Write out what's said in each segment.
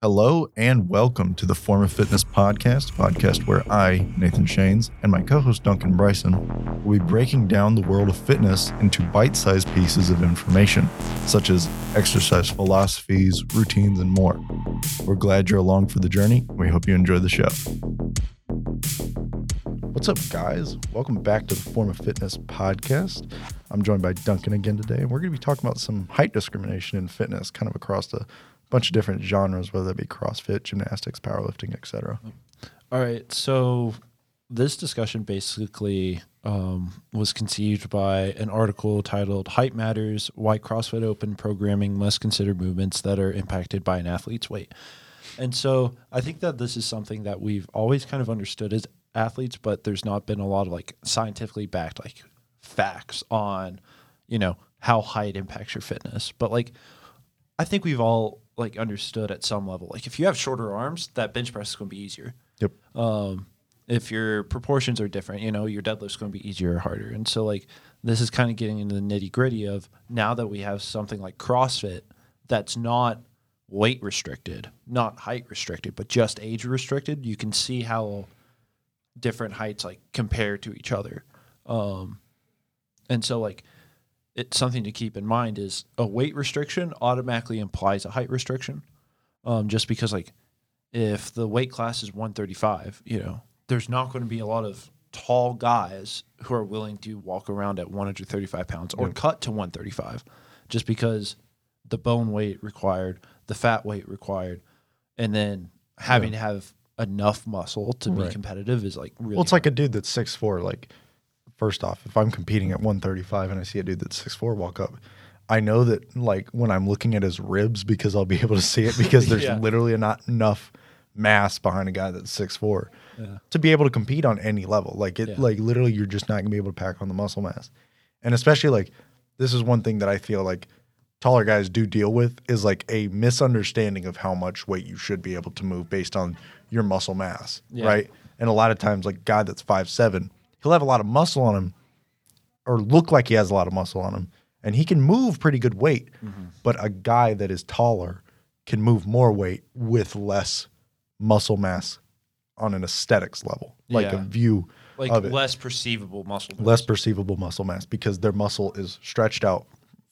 Hello and welcome to the Form of Fitness podcast, podcast where I, Nathan Shanes, and my co host Duncan Bryson will be breaking down the world of fitness into bite sized pieces of information, such as exercise philosophies, routines, and more. We're glad you're along for the journey. We hope you enjoy the show. What's up, guys? Welcome back to the Form of Fitness podcast. I'm joined by Duncan again today, and we're going to be talking about some height discrimination in fitness, kind of across the bunch of different genres, whether that be CrossFit, gymnastics, powerlifting, etc. All right. So this discussion basically um, was conceived by an article titled Height Matters Why CrossFit Open Programming Must Consider Movements That Are Impacted by an Athlete's Weight. And so I think that this is something that we've always kind of understood as athletes, but there's not been a lot of like scientifically backed like facts on, you know, how height impacts your fitness. But like I think we've all like understood at some level. Like if you have shorter arms, that bench press is going to be easier. Yep. Um, if your proportions are different, you know, your deadlift's going to be easier or harder. And so like this is kind of getting into the nitty gritty of now that we have something like CrossFit that's not weight restricted, not height restricted, but just age restricted, you can see how different heights like compare to each other. Um, and so like it's something to keep in mind is a weight restriction automatically implies a height restriction. Um, just because like if the weight class is 135, you know, there's not going to be a lot of tall guys who are willing to walk around at 135 pounds or cut to 135 just because the bone weight required, the fat weight required, and then having to have enough muscle to be competitive is like really Well, it's like a dude that's 6'4. Like, first off, if I'm competing at 135 and I see a dude that's 6'4 walk up, I know that, like, when I'm looking at his ribs, because I'll be able to see it because there's Yeah. literally not enough mass behind a guy that's 6'4 Yeah. to be able to compete on any level. Like, it, Yeah. like, literally, you're just not going to be able to pack on the muscle mass. And especially, like, this is one thing that I feel like taller guys do deal with is like a misunderstanding of how much weight you should be able to move based on your muscle mass, Yeah. right? And a lot of times, like a guy that's five seven, he'll have a lot of muscle on him, or look like he has a lot of muscle on him, and he can move pretty good weight. Mm-hmm. But a guy that is taller can move more weight with less muscle mass on an aesthetics level, like a view like of it less perceivable muscle. mass. less perceivable muscle mass because their muscle is stretched out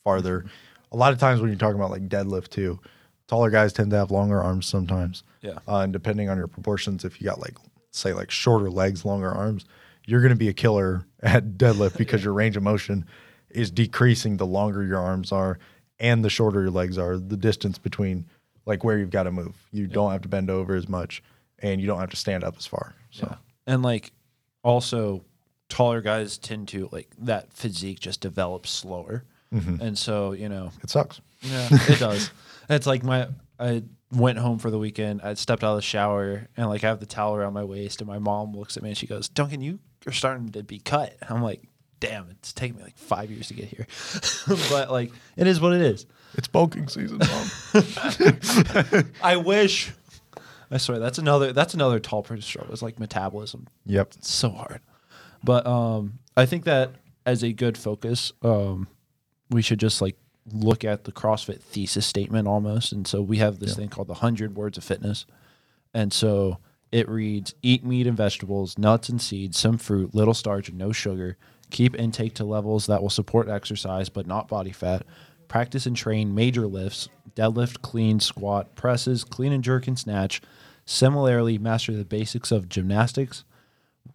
farther. A lot of times when you're talking about like deadlift too, taller guys tend to have longer arms sometimes. Yeah. Uh, and depending on your proportions, if you got like say like shorter legs, longer arms, you're going to be a killer at deadlift because your range of motion is decreasing the longer your arms are and the shorter your legs are. The distance between like where you've got to move, you don't have to bend over as much, and you don't have to stand up as far. So Yeah. And like also taller guys tend to like that physique just develops slower. Mm-hmm. And so, you know, it sucks. yeah, it does. It's like my I went home for the weekend, I stepped out of the shower and like I have the towel around my waist and my mom looks at me and she goes, Duncan, you are starting to be cut. I'm like, damn, it's taken me like five years to get here. but like it is what it is. It's bulking season, mom. I wish I swear that's another that's another tall person struggle. It's like metabolism. yep. It's so hard. But um, I think that as a good focus, um, we should just like look at the CrossFit thesis statement almost. And so we have this thing called the 100 Words of Fitness. And so it reads Eat meat and vegetables, nuts and seeds, some fruit, little starch, and no sugar. Keep intake to levels that will support exercise but not body fat. Practice and train major lifts, deadlift, clean, squat, presses, clean and jerk and snatch. Similarly, master the basics of gymnastics,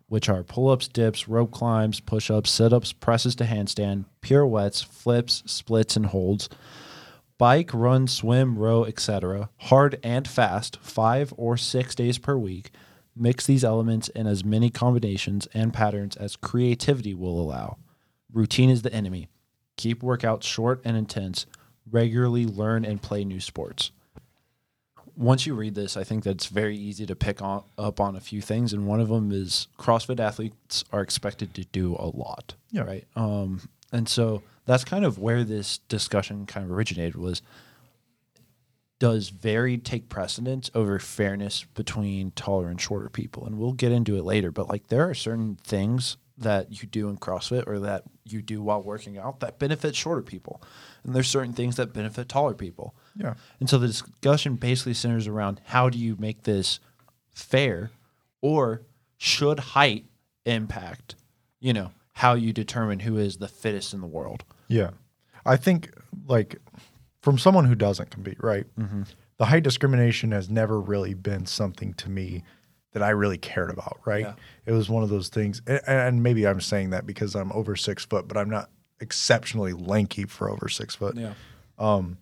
which are pull ups, dips, rope climbs, push ups, sit ups, presses to handstand, pirouettes, flips, splits, and holds. Bike, run, swim, row, etc. Hard and fast, five or six days per week. Mix these elements in as many combinations and patterns as creativity will allow. Routine is the enemy. Keep workouts short and intense. Regularly learn and play new sports once you read this, I think that's very easy to pick on, up on a few things, and one of them is CrossFit athletes are expected to do a lot, Yeah. right? Um, and so that's kind of where this discussion kind of originated was does varied take precedence over fairness between taller and shorter people and we'll get into it later but like there are certain things that you do in CrossFit or that you do while working out that benefit shorter people. And there's certain things that benefit taller people. Yeah. And so the discussion basically centers around how do you make this fair or should height impact, you know, how you determine who is the fittest in the world? Yeah. I think, like, from someone who doesn't compete, right? Mm-hmm. The height discrimination has never really been something to me that I really cared about, right? Yeah. It was one of those things. And, and maybe I'm saying that because I'm over six foot, but I'm not exceptionally lanky for over six foot. Yeah. Um,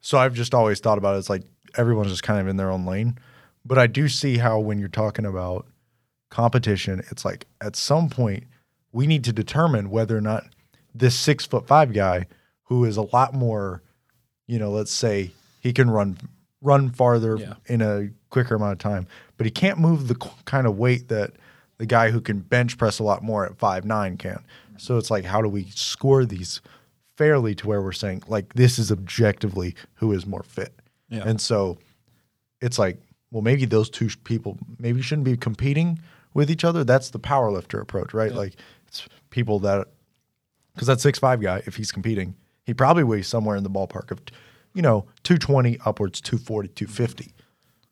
So I've just always thought about it as like everyone's just kind of in their own lane. But I do see how when you're talking about competition, it's like at some point we need to determine whether or not this six foot five guy who is a lot more, you know, let's say he can run run farther Yeah. in a quicker amount of time, but he can't move the kind of weight that the guy who can bench press a lot more at five nine can. So it's like, how do we score these fairly to where we're saying like this is objectively who is more fit? Yeah. And so it's like, well, maybe those two people maybe shouldn't be competing with each other. That's the power lifter approach, right? Like it's people that because that six five guy, if he's competing, he probably weighs somewhere in the ballpark of, you know, 220 upwards, 240, 250.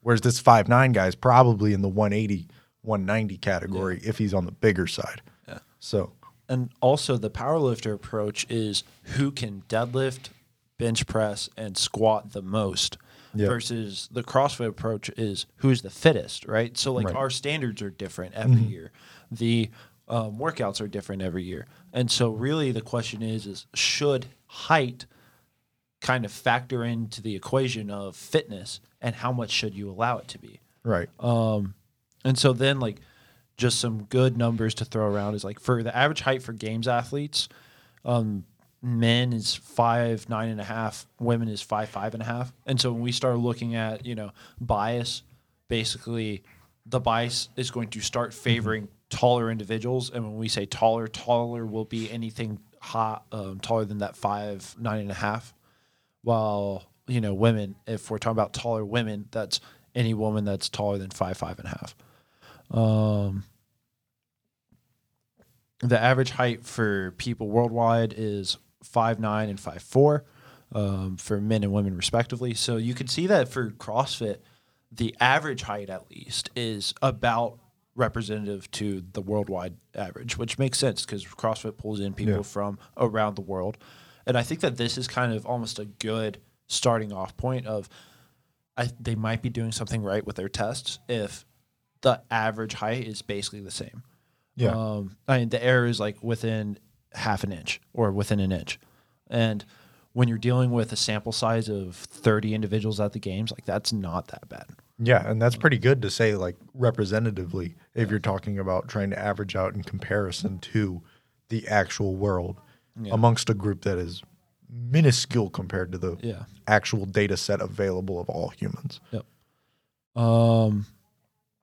Whereas this five nine guy is probably in the 180, 190 category if he's on the bigger side. Yeah. So And also the powerlifter approach is who can deadlift, bench press, and squat the most. Yeah. Versus the CrossFit approach is who's the fittest, right? So like Right. our standards are different every year. The um, workouts are different every year, and so really the question is: is should height kind of factor into the equation of fitness, and how much should you allow it to be? right. And so then like just some good numbers to throw around is like for the average height for games athletes, um, men is five nine and a half, women is five five and a half. And so when we start looking at, you know, bias, basically the bias is going to start favoring taller individuals. And when we say taller, taller will be anything hot um, taller than that five nine and a half while you know women if we're talking about taller women that's any woman that's taller than five five and a half. Um the average height for people worldwide is five nine and five four um, for men and women respectively. So you can see that for crossfit the average height at least is about representative to the worldwide average which makes sense because crossfit pulls in people Yeah. from around the world. And i think that this is kind of almost a good starting off point of I, they might be doing something right with their tests if the average height is basically the same Yeah. um, I mean, the error is like within half an inch or within an inch. And when you're dealing with a sample size of 30 individuals at the games, like that's not that bad. Yeah, and that's pretty good to say like representatively if you're talking about trying to average out in comparison to the actual world amongst a group that is minuscule compared to the Yeah. actual data set available of all humans. Yep. Um,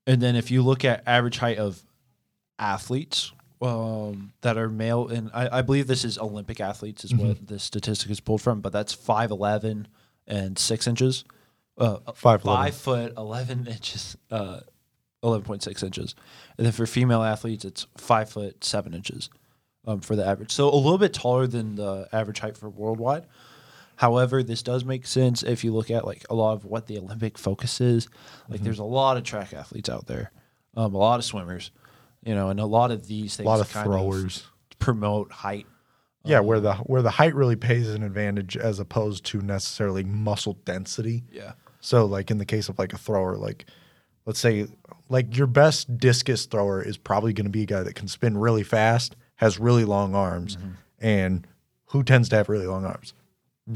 and then if you look at average height of athletes um, that are male, and I, I believe this is Olympic athletes is what this statistic is pulled from, but that's five eleven and six inches. Uh, 5'11". five foot eleven inches, uh, eleven point six inches, and then for female athletes, it's five foot seven inches um, for the average. So a little bit taller than the average height for worldwide. However, this does make sense if you look at like a lot of what the Olympic focus is. Like, Mm-hmm. there's a lot of track athletes out there, um, a lot of swimmers, you know, and a lot of these things. A lot of throwers. promote height. Yeah, where the where the height really pays an advantage as opposed to necessarily muscle density. Yeah, So like in the case of like a thrower, like let's say like your best discus thrower is probably going to be a guy that can spin really fast, has really long arms, Mm-hmm. and who tends to have really long arms?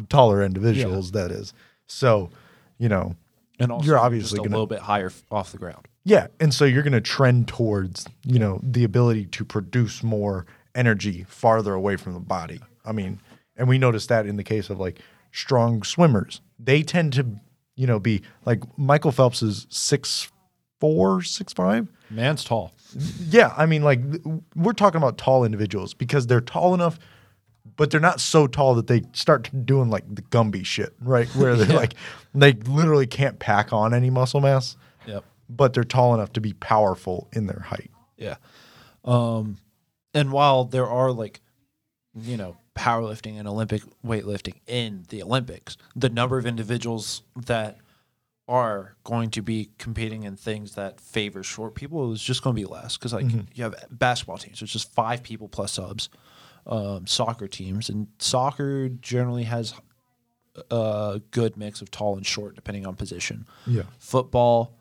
Taller individuals, that is. So, you know, and also You're obviously a gonna- little bit higher off the ground. yeah, and so you're going to trend towards, you know, the ability to produce more energy farther away from the body. I mean, and we notice that in the case of like strong swimmers. They tend to, you know, be like Michael Phelps is six four, six five. Man's tall. Yeah, I mean, like we're talking about tall individuals because they're tall enough, but they're not so tall that they start doing like the Gumby shit, right? Where they're like they literally can't pack on any muscle mass, Yep. but they're tall enough to be powerful in their height. Yeah. Um, and while there are like, you know, powerlifting and Olympic weightlifting in the Olympics, the number of individuals that are going to be competing in things that favor short people is just going to be less because like you have basketball teams, it's just five people plus subs, um, soccer teams, and soccer generally has a good mix of tall and short depending on position. Yeah. Football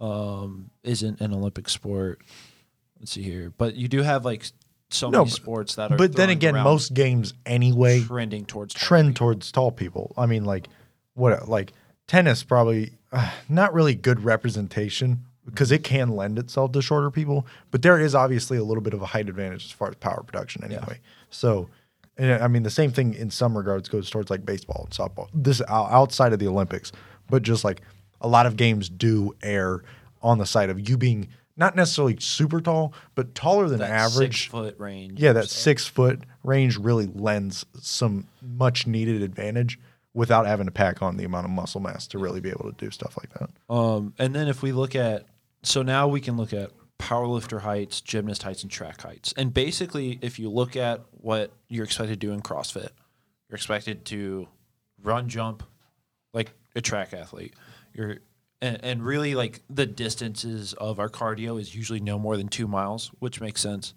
um, isn't an Olympic sport. Let's see here, but you do have like so No, many sports that are. But then again, most games anyway trending towards trend people. towards tall people. I mean, like what like tennis probably uh, not really good representation because it can lend itself to shorter people, but there is obviously a little bit of a height advantage as far as power production anyway. So, and I mean, the same thing in some regards goes towards like baseball and softball. This outside of the Olympics, but just like a lot of games do err on the side of you being not necessarily super tall, but taller than that average. six foot range. Yeah, that so. six foot range really lends some much needed advantage without having to pack on the amount of muscle mass to really be able to do stuff like that. Um, and then if we look at, so now we can look at powerlifter heights, gymnast heights, and track heights. And basically, if you look at what you're expected to do in CrossFit, you're expected to run, jump like a track athlete. You're and, and really like the distances of our cardio is usually no more than two miles, which makes sense.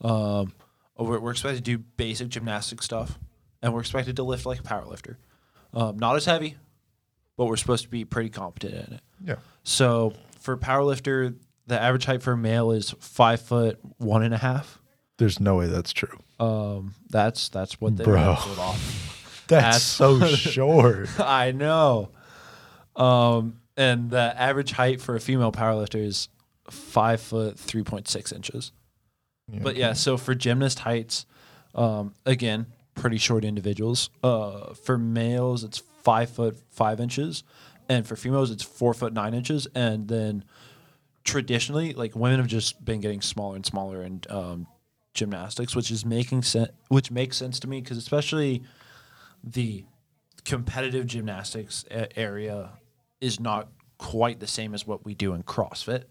Um, we're, we're expected to do basic gymnastic stuff, and we're expected to lift like a powerlifter. Um, not as heavy, but we're supposed to be pretty competent in it. Yeah. So for powerlifter, the average height for a male is five foot one and a half. There's no way that's true. Um, that's that's what they Bro. pulled off. That's, That's- so short. I know. Um, and the average height for a female powerlifter is five foot three point six inches. Yeah. But yeah, so for gymnast heights, um, again, pretty short individuals. Uh, for males, it's five foot five inches, and for females, it's four foot nine inches. And then traditionally, like women have just been getting smaller and smaller in um, gymnastics, which is making sense. Which makes sense to me because especially the competitive gymnastics a- area is not quite the same as what we do in CrossFit.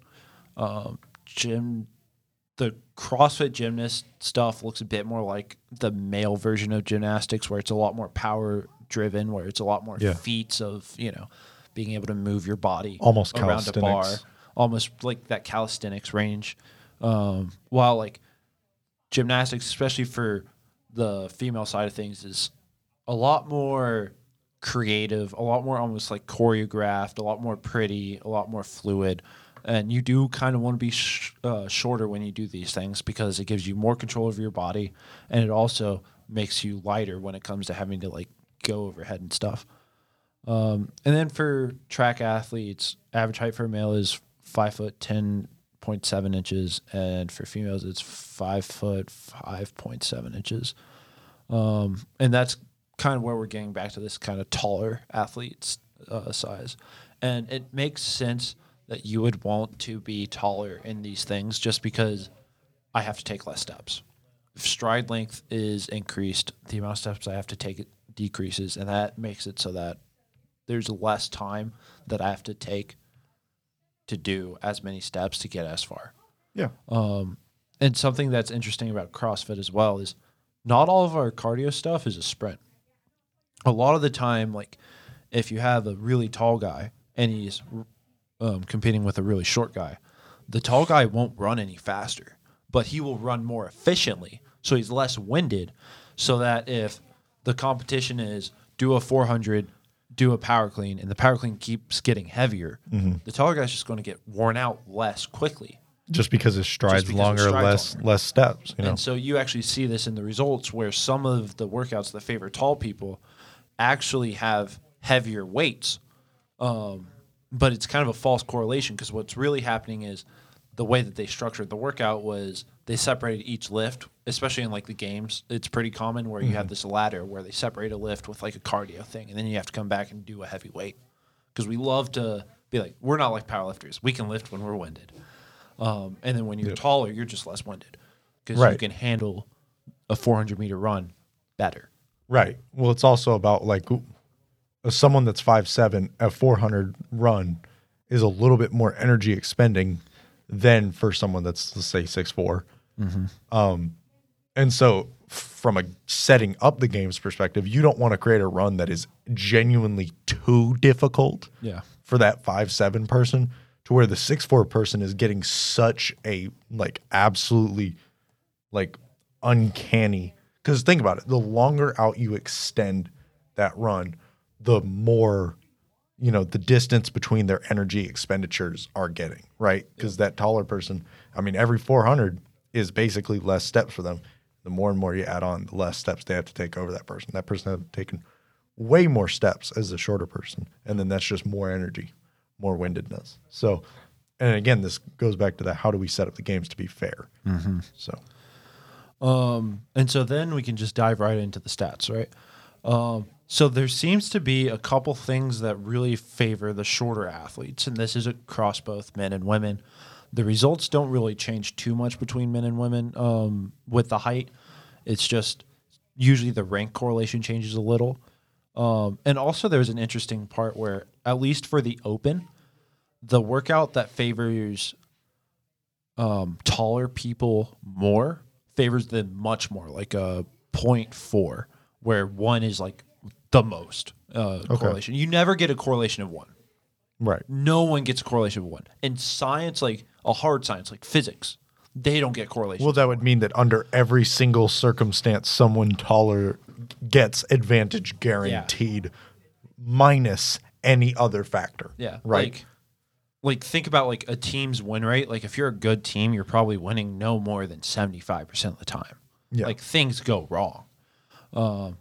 Um, gym, the CrossFit gymnast stuff looks a bit more like the male version of gymnastics, where it's a lot more power driven, where it's a lot more Yeah. feats of you know being able to move your body Almost around a bar, almost like that calisthenics range. Um, while like gymnastics, especially for the female side of things, is a lot more creative, a lot more almost like choreographed, a lot more pretty, a lot more fluid. And you do kind of want to be sh- uh, shorter when you do these things because it gives you more control over your body, and it also makes you lighter when it comes to having to like go overhead and stuff. Um, and then for track athletes, average height for a male is five foot ten point seven inches, and for females, it's five foot five point seven inches. Um, and that's kind of where we're getting back to this kind of taller athletes uh, size, and it makes sense that you would want to be taller in these things just because I have to take less steps. If stride length is increased, the amount of steps I have to take decreases, and that makes it so that there's less time that I have to take to do as many steps to get as far. Yeah. Um, and something that's interesting about CrossFit as well is not all of our cardio stuff is a sprint. A lot of the time, like if you have a really tall guy and he's um, competing with a really short guy, the tall guy won't run any faster, but he will run more efficiently. So he's less winded. So that if the competition is do a 400, do a power clean, and the power clean keeps getting heavier, the taller guy's just going to get worn out less quickly. Just because his strides because longer, strides less longer. less steps. You know. And so you actually see this in the results where some of the workouts that favor tall people actually have heavier weights. Um, but it's kind of a false correlation because what's really happening is the way that they structured the workout was they separated each lift, especially in like the games. It's pretty common where you have this ladder where they separate a lift with like a cardio thing, and then you have to come back and do a heavy weight because we love to be like we're not like powerlifters. We can lift when we're winded. Um, and then when you're taller, you're just less winded because you can handle a 400 meter run better. Right. Well, it's also about like someone that's five seven a four hundred run is a little bit more energy expending than for someone that's let's say six four. Um, and so, from a setting up the game's perspective, you don't want to create a run that is genuinely too difficult Yeah. for that five seven person to where the six four person is getting such a like absolutely like uncanny because think about it the longer out you extend that run the more you know the distance between their energy expenditures are getting right? Because that taller person i mean every 400 is basically less steps for them. The more and more you add on the less steps they have to take over that person. That person has taken way more steps as the shorter person and then that's just more energy more windedness. So and again this goes back to that how do we set up the games to be fair? So. Um, and so then we can just dive right into the stats, right? Um, so there seems to be a couple things that really favor the shorter athletes, and this is across both men and women. The results don't really change too much between men and women um, with the height. It's just usually the rank correlation changes a little. Um, and also, there's an interesting part where, at least for the open, the workout that favors um, taller people more favors them much more, like a 0.4, where one is like the most uh, correlation. You never get a correlation of one. right No one gets a correlation of one. In science, like a hard science, like physics, they don't get correlation. Well, that would mean that under every single circumstance, someone taller gets advantage guaranteed, minus any other factor. yeah, Right. Like, like think about like a team's win rate. Like if you're a good team, you're probably winning no more than seventy five percent of the time. Yeah. Like things go wrong. Um,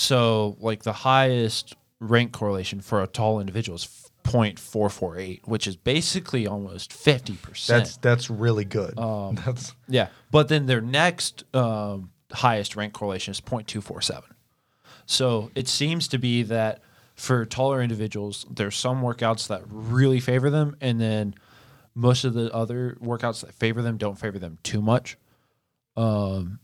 so like the highest rank correlation for a tall individual is 0.448, which is basically almost fifty percent. that's that's really good. Um, that's Yeah, but then their next um, highest rank correlation is 0.247. So it seems to be that for taller individuals, there's some workouts that really favor them, and then most of the other workouts that favor them don't favor them too much. Um,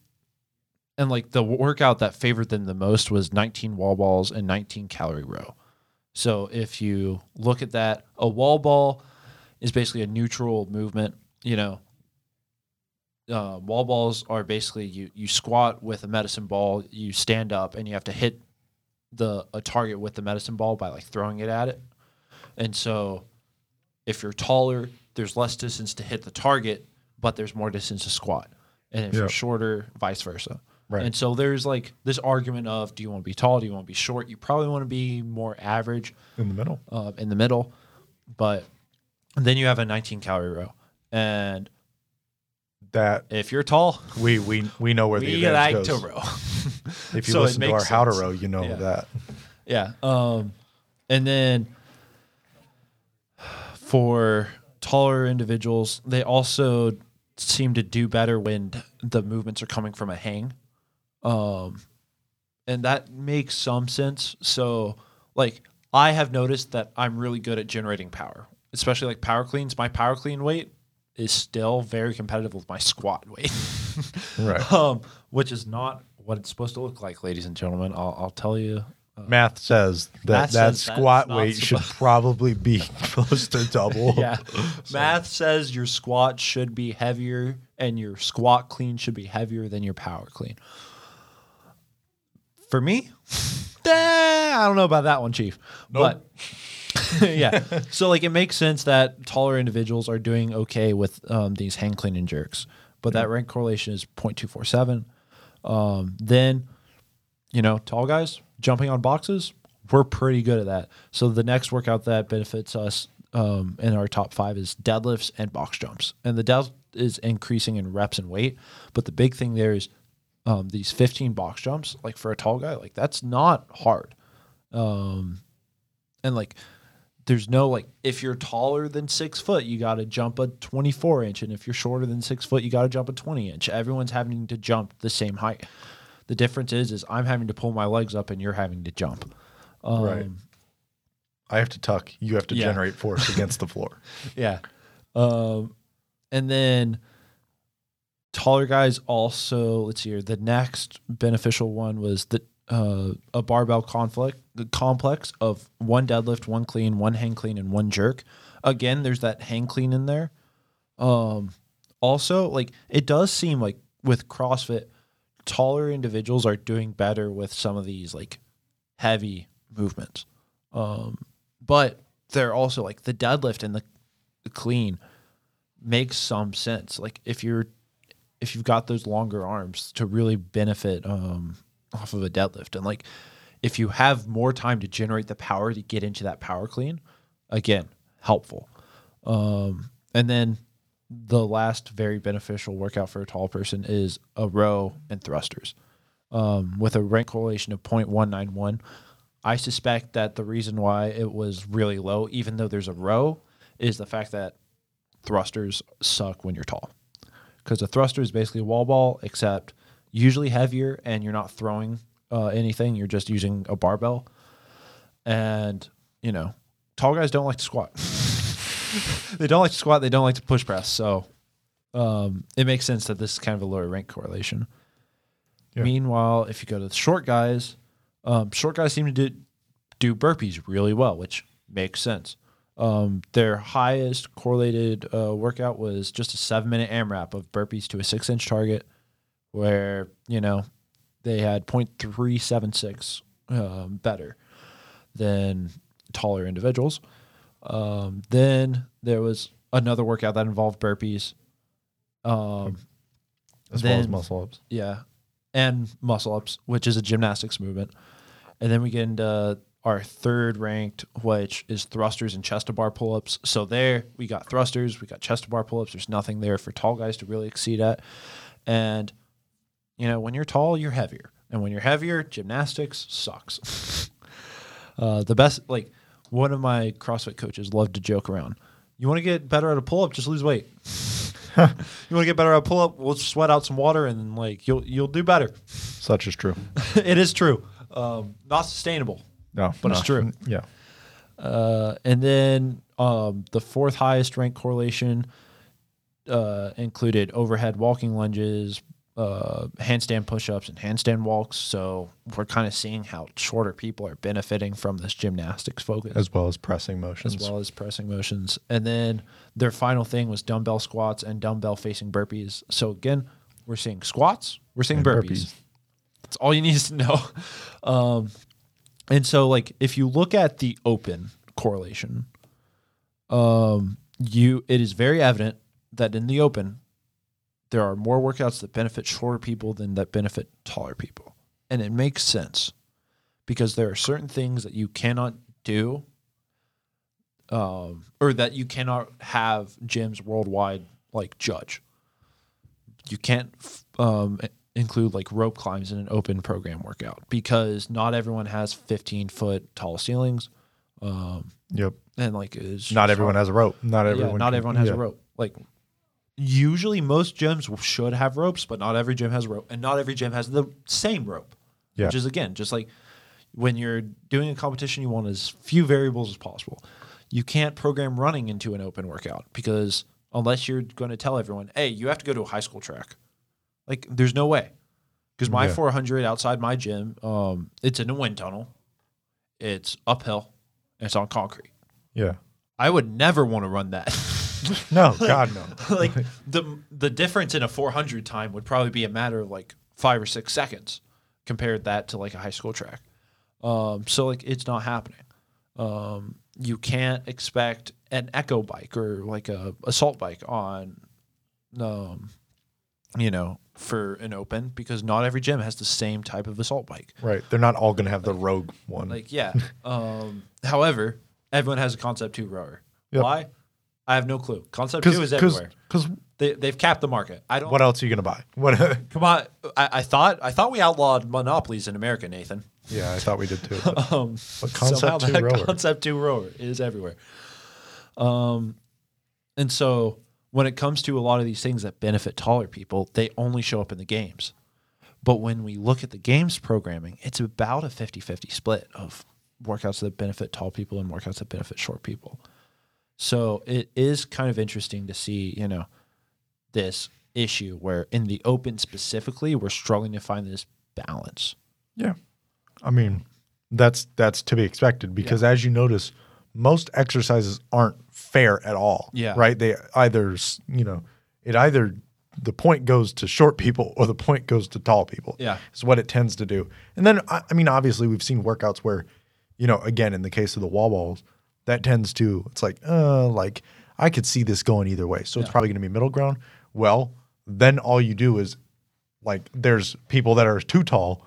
and like the workout that favored them the most was 19 wall balls and 19 calorie row. So if you look at that, a wall ball is basically a neutral movement. You know, uh, wall balls are basically you you squat with a medicine ball, you stand up, and you have to hit the a target with the medicine ball by like throwing it at it. And so, if you're taller, there's less distance to hit the target, but there's more distance to squat. And if Yeah. you're shorter, vice versa. Right. And so there's like this argument of do you want to be tall? Do you want to be short? You probably want to be more average in the middle. uh, in the middle. But then you have a 19 calorie row. And That if you're tall, we we we know where the like goes. to row. If you So listen to our makes how to row, you know Yeah. that. yeah. Um, and then for taller individuals, they also seem to do better when the movements are coming from a hang. Um, and that makes some sense. So, like, I have noticed that I'm really good at generating power, especially like power cleans. My power clean weight is still very competitive with my squat weight. Right. um, which is not what it's supposed to look like, ladies and gentlemen. I'll, I'll tell you. Math says that Math that says squat weight should probably be close to double. Yeah, math says your squat should be heavier, and your squat clean should be heavier than your power clean. For me, eh, I don't know about that one, Chief. But yeah, so like it makes sense that taller individuals are doing okay with um, these hang clean and jerks, but that rank correlation is 0.247. Um, then, you know, tall guys jumping on boxes, we're pretty good at that. So the next workout that benefits us um, in our top five is deadlifts and box jumps, and the deadlift is increasing in reps and weight, but the big thing there is um, these 15 box jumps, like for a tall guy, like that's not hard. Um, and like, there's no like, if you're taller than six foot, you got to jump a 24 inch. And if you're shorter than six foot, you got to jump a 20 inch. Everyone's having to jump the same height. The difference is, is I'm having to pull my legs up and you're having to jump. Um, Right. I have to tuck. You have to Yeah. generate force against the floor. Yeah. Um, and then taller guys also, let's see here, the next beneficial one was the uh, a barbell conflict complex of one deadlift, one clean, one hang clean, and one jerk. Again, there's that hang clean in there. Um, also like it does seem like with CrossFit, taller individuals are doing better with some of these like heavy movements. Um, but they're also like the deadlift and the, the clean makes some sense. Like if you're if you've got those longer arms to really benefit um, off of a deadlift and like if you have more time to generate the power to get into that power clean, again, helpful. Um, and then the last very beneficial workout for a tall person is a row and thrusters um, with a rank correlation of 0.191. I suspect that the reason why it was really low, even though there's a row, is the fact that thrusters suck when you're tall. Because a thruster is basically a wall ball, except usually heavier, and you're not throwing uh, anything. You're just using a barbell. And, you know, tall guys don't like to squat. they don't like to squat. They don't like to push press. So um, it makes sense that this is kind of a lower rank correlation. Yeah. Meanwhile, if you go to the short guys, um, short guys seem to do, do burpees really well, which makes sense. Um, their highest correlated uh, workout was just a seven minute AMRAP of burpees to a six inch target, where, you know, they had 0.376 um, better than taller individuals. Um, then there was another workout that involved burpees. Um, as well as muscle ups. yeah, and muscle ups, which is a gymnastics movement. And then we get into our third ranked, which is thrusters and chest to bar pull ups. So there we got thrusters, we got chest to bar pull ups. There's nothing there for tall guys to really exceed at. And you know, when you're tall, you're heavier, and when you're heavier, gymnastics sucks. uh, the best, like one of my CrossFit coaches, loved to joke around. You want to get better at a pull up, just lose weight. you want to get better at a pull up, we'll sweat out some water, and like you'll you'll do better. Such is true. it is true. Um, not sustainable. No, But it's true. Yeah. Uh, and then um, the fourth highest rank correlation uh, included overhead walking lunges, uh, handstand push-ups, and handstand walks. So we're kind of seeing how shorter people are benefiting from this gymnastics focus As well as pressing motions. as well as pressing motions. And then their final thing was dumbbell squats and dumbbell facing burpees. So again, we're seeing squats, we're seeing burpees. burpees. That's all you need to know. Um, and so, like, if you look at the open correlation, um, you it is very evident that in the open, there are more workouts that benefit shorter people than that benefit taller people, and it makes sense because there are certain things that you cannot do um, or that you cannot have gyms worldwide like judge. You can't um, include like rope climbs in an open program workout because not everyone has 15 foot tall ceilings. Um, Yep. and like it's Not everyone hard. has a rope. Not Yeah, everyone. not can- everyone has yeah. a rope. Like usually most gyms should have ropes, but not every gym has a rope, and not every gym has the same rope. Yeah. Which is again just like when you're doing a competition, you want as few variables as possible. You can't program running into an open workout because unless you're going to tell everyone, "Hey, you have to go to a high school track," like there's no way. Because my Yeah. 400 outside my gym, um, it's in a wind tunnel, it's uphill, and it's on concrete. Yeah. I would never want to run that. No, God no. like the the difference in a 400 time would probably be a matter of like five or six seconds compared that to like a high school track um, so like it's not happening um, you can't expect an echo bike or like a assault bike on um, you know for an open because not every gym has the same type of assault bike Right. They're not all going to have the rogue one. like yeah um, however everyone has a concept 2 rower Yep. why i have no clue concept 2 is everywhere Because they, they've capped the market. I don't. what else are you going to buy? What? Come on. I, I thought I thought we outlawed monopolies in America, Nathan. yeah, I thought we did too. but- Um, But concept two rower. concept two rower is everywhere. Um, and so when it comes to a lot of these things that benefit taller people, they only show up in the games. But when we look at the games programming, it's about a 50-50 split of workouts that benefit tall people and workouts that benefit short people. So it is kind of interesting to see, you know, this issue where in the open specifically, we're struggling to find this balance. Yeah. I mean, that's that's to be expected because as you notice, most exercises aren't fair at all. Yeah. Right? They either, you know, it either the point goes to short people or the point goes to tall people. Yeah. It's what it tends to do. And then, I, I mean, obviously, we've seen workouts where, you know, again, in the case of the wall balls, that tends to, it's like, uh, like I could see this going either way. So it's probably going to be middle ground. Well, then all you do is like, there's people that are too tall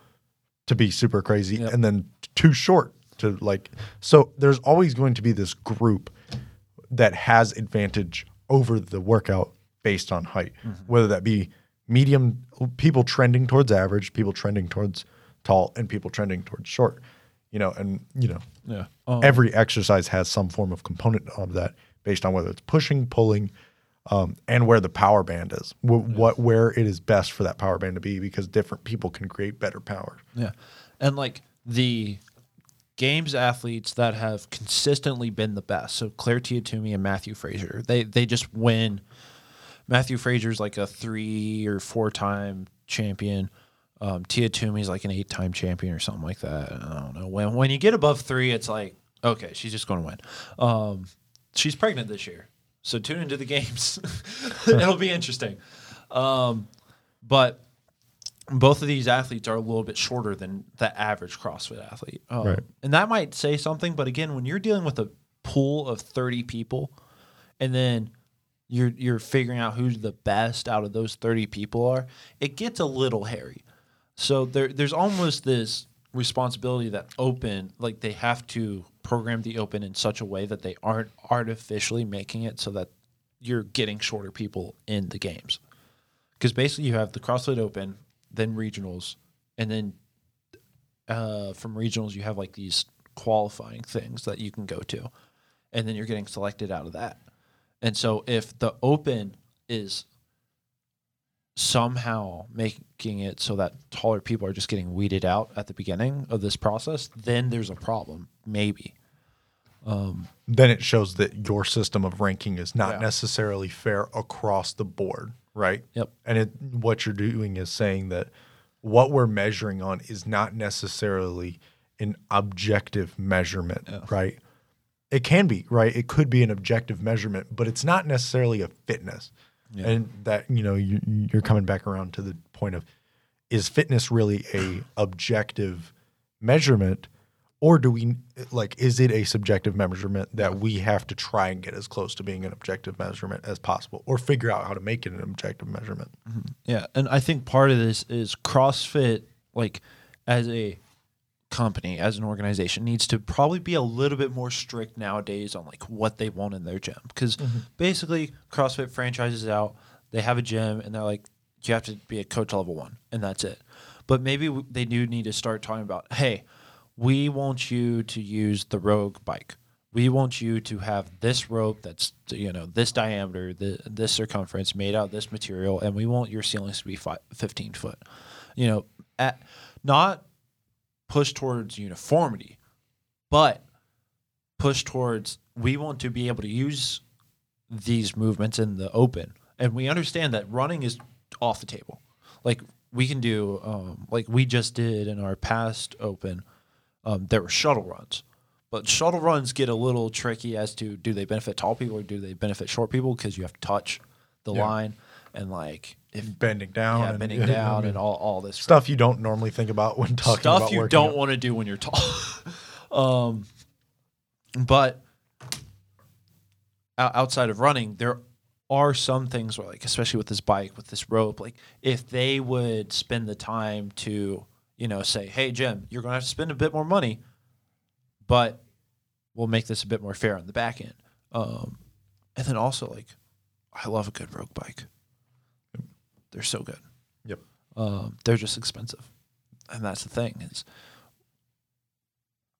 to be super crazy Yep. and then too short to like, so there's always going to be this group that has advantage over the workout based on height, whether that be medium people trending towards average, people trending towards tall, and people trending towards short. You know, and you know, Yeah. Um, every exercise has some form of component of that based on whether it's pushing, pulling, um, and where the power band is, wh- what where it is best for that power band to be, because different people can create better power. Yeah. And like the games athletes that have consistently been the best. So Claire Tiatumi and Matthew Fraser. They they just win. Matthew Fraser's like a three or four time champion. Um, Tia Toomey's like an eight time champion or something like that. I don't know. When when you get above three, it's like, okay, she's just going to win. Um, she's pregnant this year. So tune into the games. It'll be interesting. Um, but both of these athletes are a little bit shorter than the average CrossFit athlete. Um, Right. And that might say something, but again, when you're dealing with a pool of 30 people and then you're you're figuring out who's the best out of those 30 people are, it gets a little hairy. So there there's almost this responsibility that open like they have to program the open in such a way that they aren't artificially making it so that you're getting shorter people in the games because basically you have the CrossFit Open, then regionals, and then uh, from regionals you have like these qualifying things that you can go to, and then you're getting selected out of that. And so if the Open is somehow making it so that taller people are just getting weeded out at the beginning of this process, then there's a problem, maybe. Then it shows that your system of ranking is not Yeah. necessarily fair across the board, right? Yep. And it, what you're doing is saying that what we're measuring on is not necessarily an objective measurement, right? It can be, right? It could be an objective measurement, but it's not necessarily a fitness. Yeah. And that, you know, you, you're coming back around to the point of is fitness really a objective measurement or do we like is it a subjective measurement that we have to try and get as close to being an objective measurement as possible or figure out how to make it an objective measurement mm-hmm. Yeah, and I think part of this is CrossFit, like as a company, as an organization, needs to probably be a little bit more strict nowadays on like what they want in their gym. Because mm-hmm. basically, CrossFit franchises out, they have a gym, and they're like, you have to be a coach level one, and that's it. But maybe they do need to start talking about, hey, we want you to use the Rogue bike. We want you to have this rope that's you know this diameter, the, this circumference, made out this material, and we want your ceilings to be fi 15 foot. You know, at not push towards uniformity, but push towards we want to be able to use these movements in the open, and we understand that running is off the table. Like we can do, um, like we just did in our past open, um, there were shuttle runs. But shuttle runs get a little tricky as to do they benefit tall people or do they benefit short people because you have to touch the Yeah. line and like if bending down yeah and bending down and all, all this stuff you don't normally think about when talking stuff about you don't want to do when you're tall. um, but outside of running, there are some things where, like, especially with this bike, with this rope, like, if they would spend the time to, you know, say, "Hey, Jim, you're going to have to spend a bit more money, but we'll make this a bit more fair on the back end." Um, and then also, like, I love a good rogue bike. They're so good yep um, they're just expensive, and that's the thing is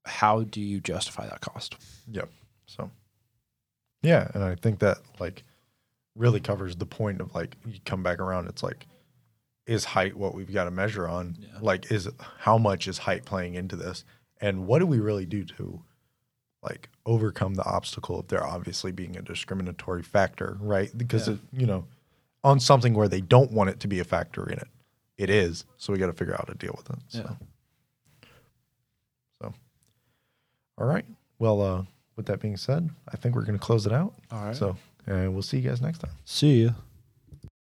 how do you justify that cost? Yep. So, yeah, and I think that like really covers the point of like you come back around. It's like, is height what we've got to measure on? Yeah. Like, is how much is height playing into this, and what do we really do to like overcome the obstacle of there obviously being a discriminatory factor, right? Because Yeah. it, you know, on something where they don't want it to be a factor in it, it is. So we got to figure out how to deal with it. So. So, all right. Well, uh, with that being said, I think we're going to close it out. All right. So, uh, we'll see you guys next time. see you.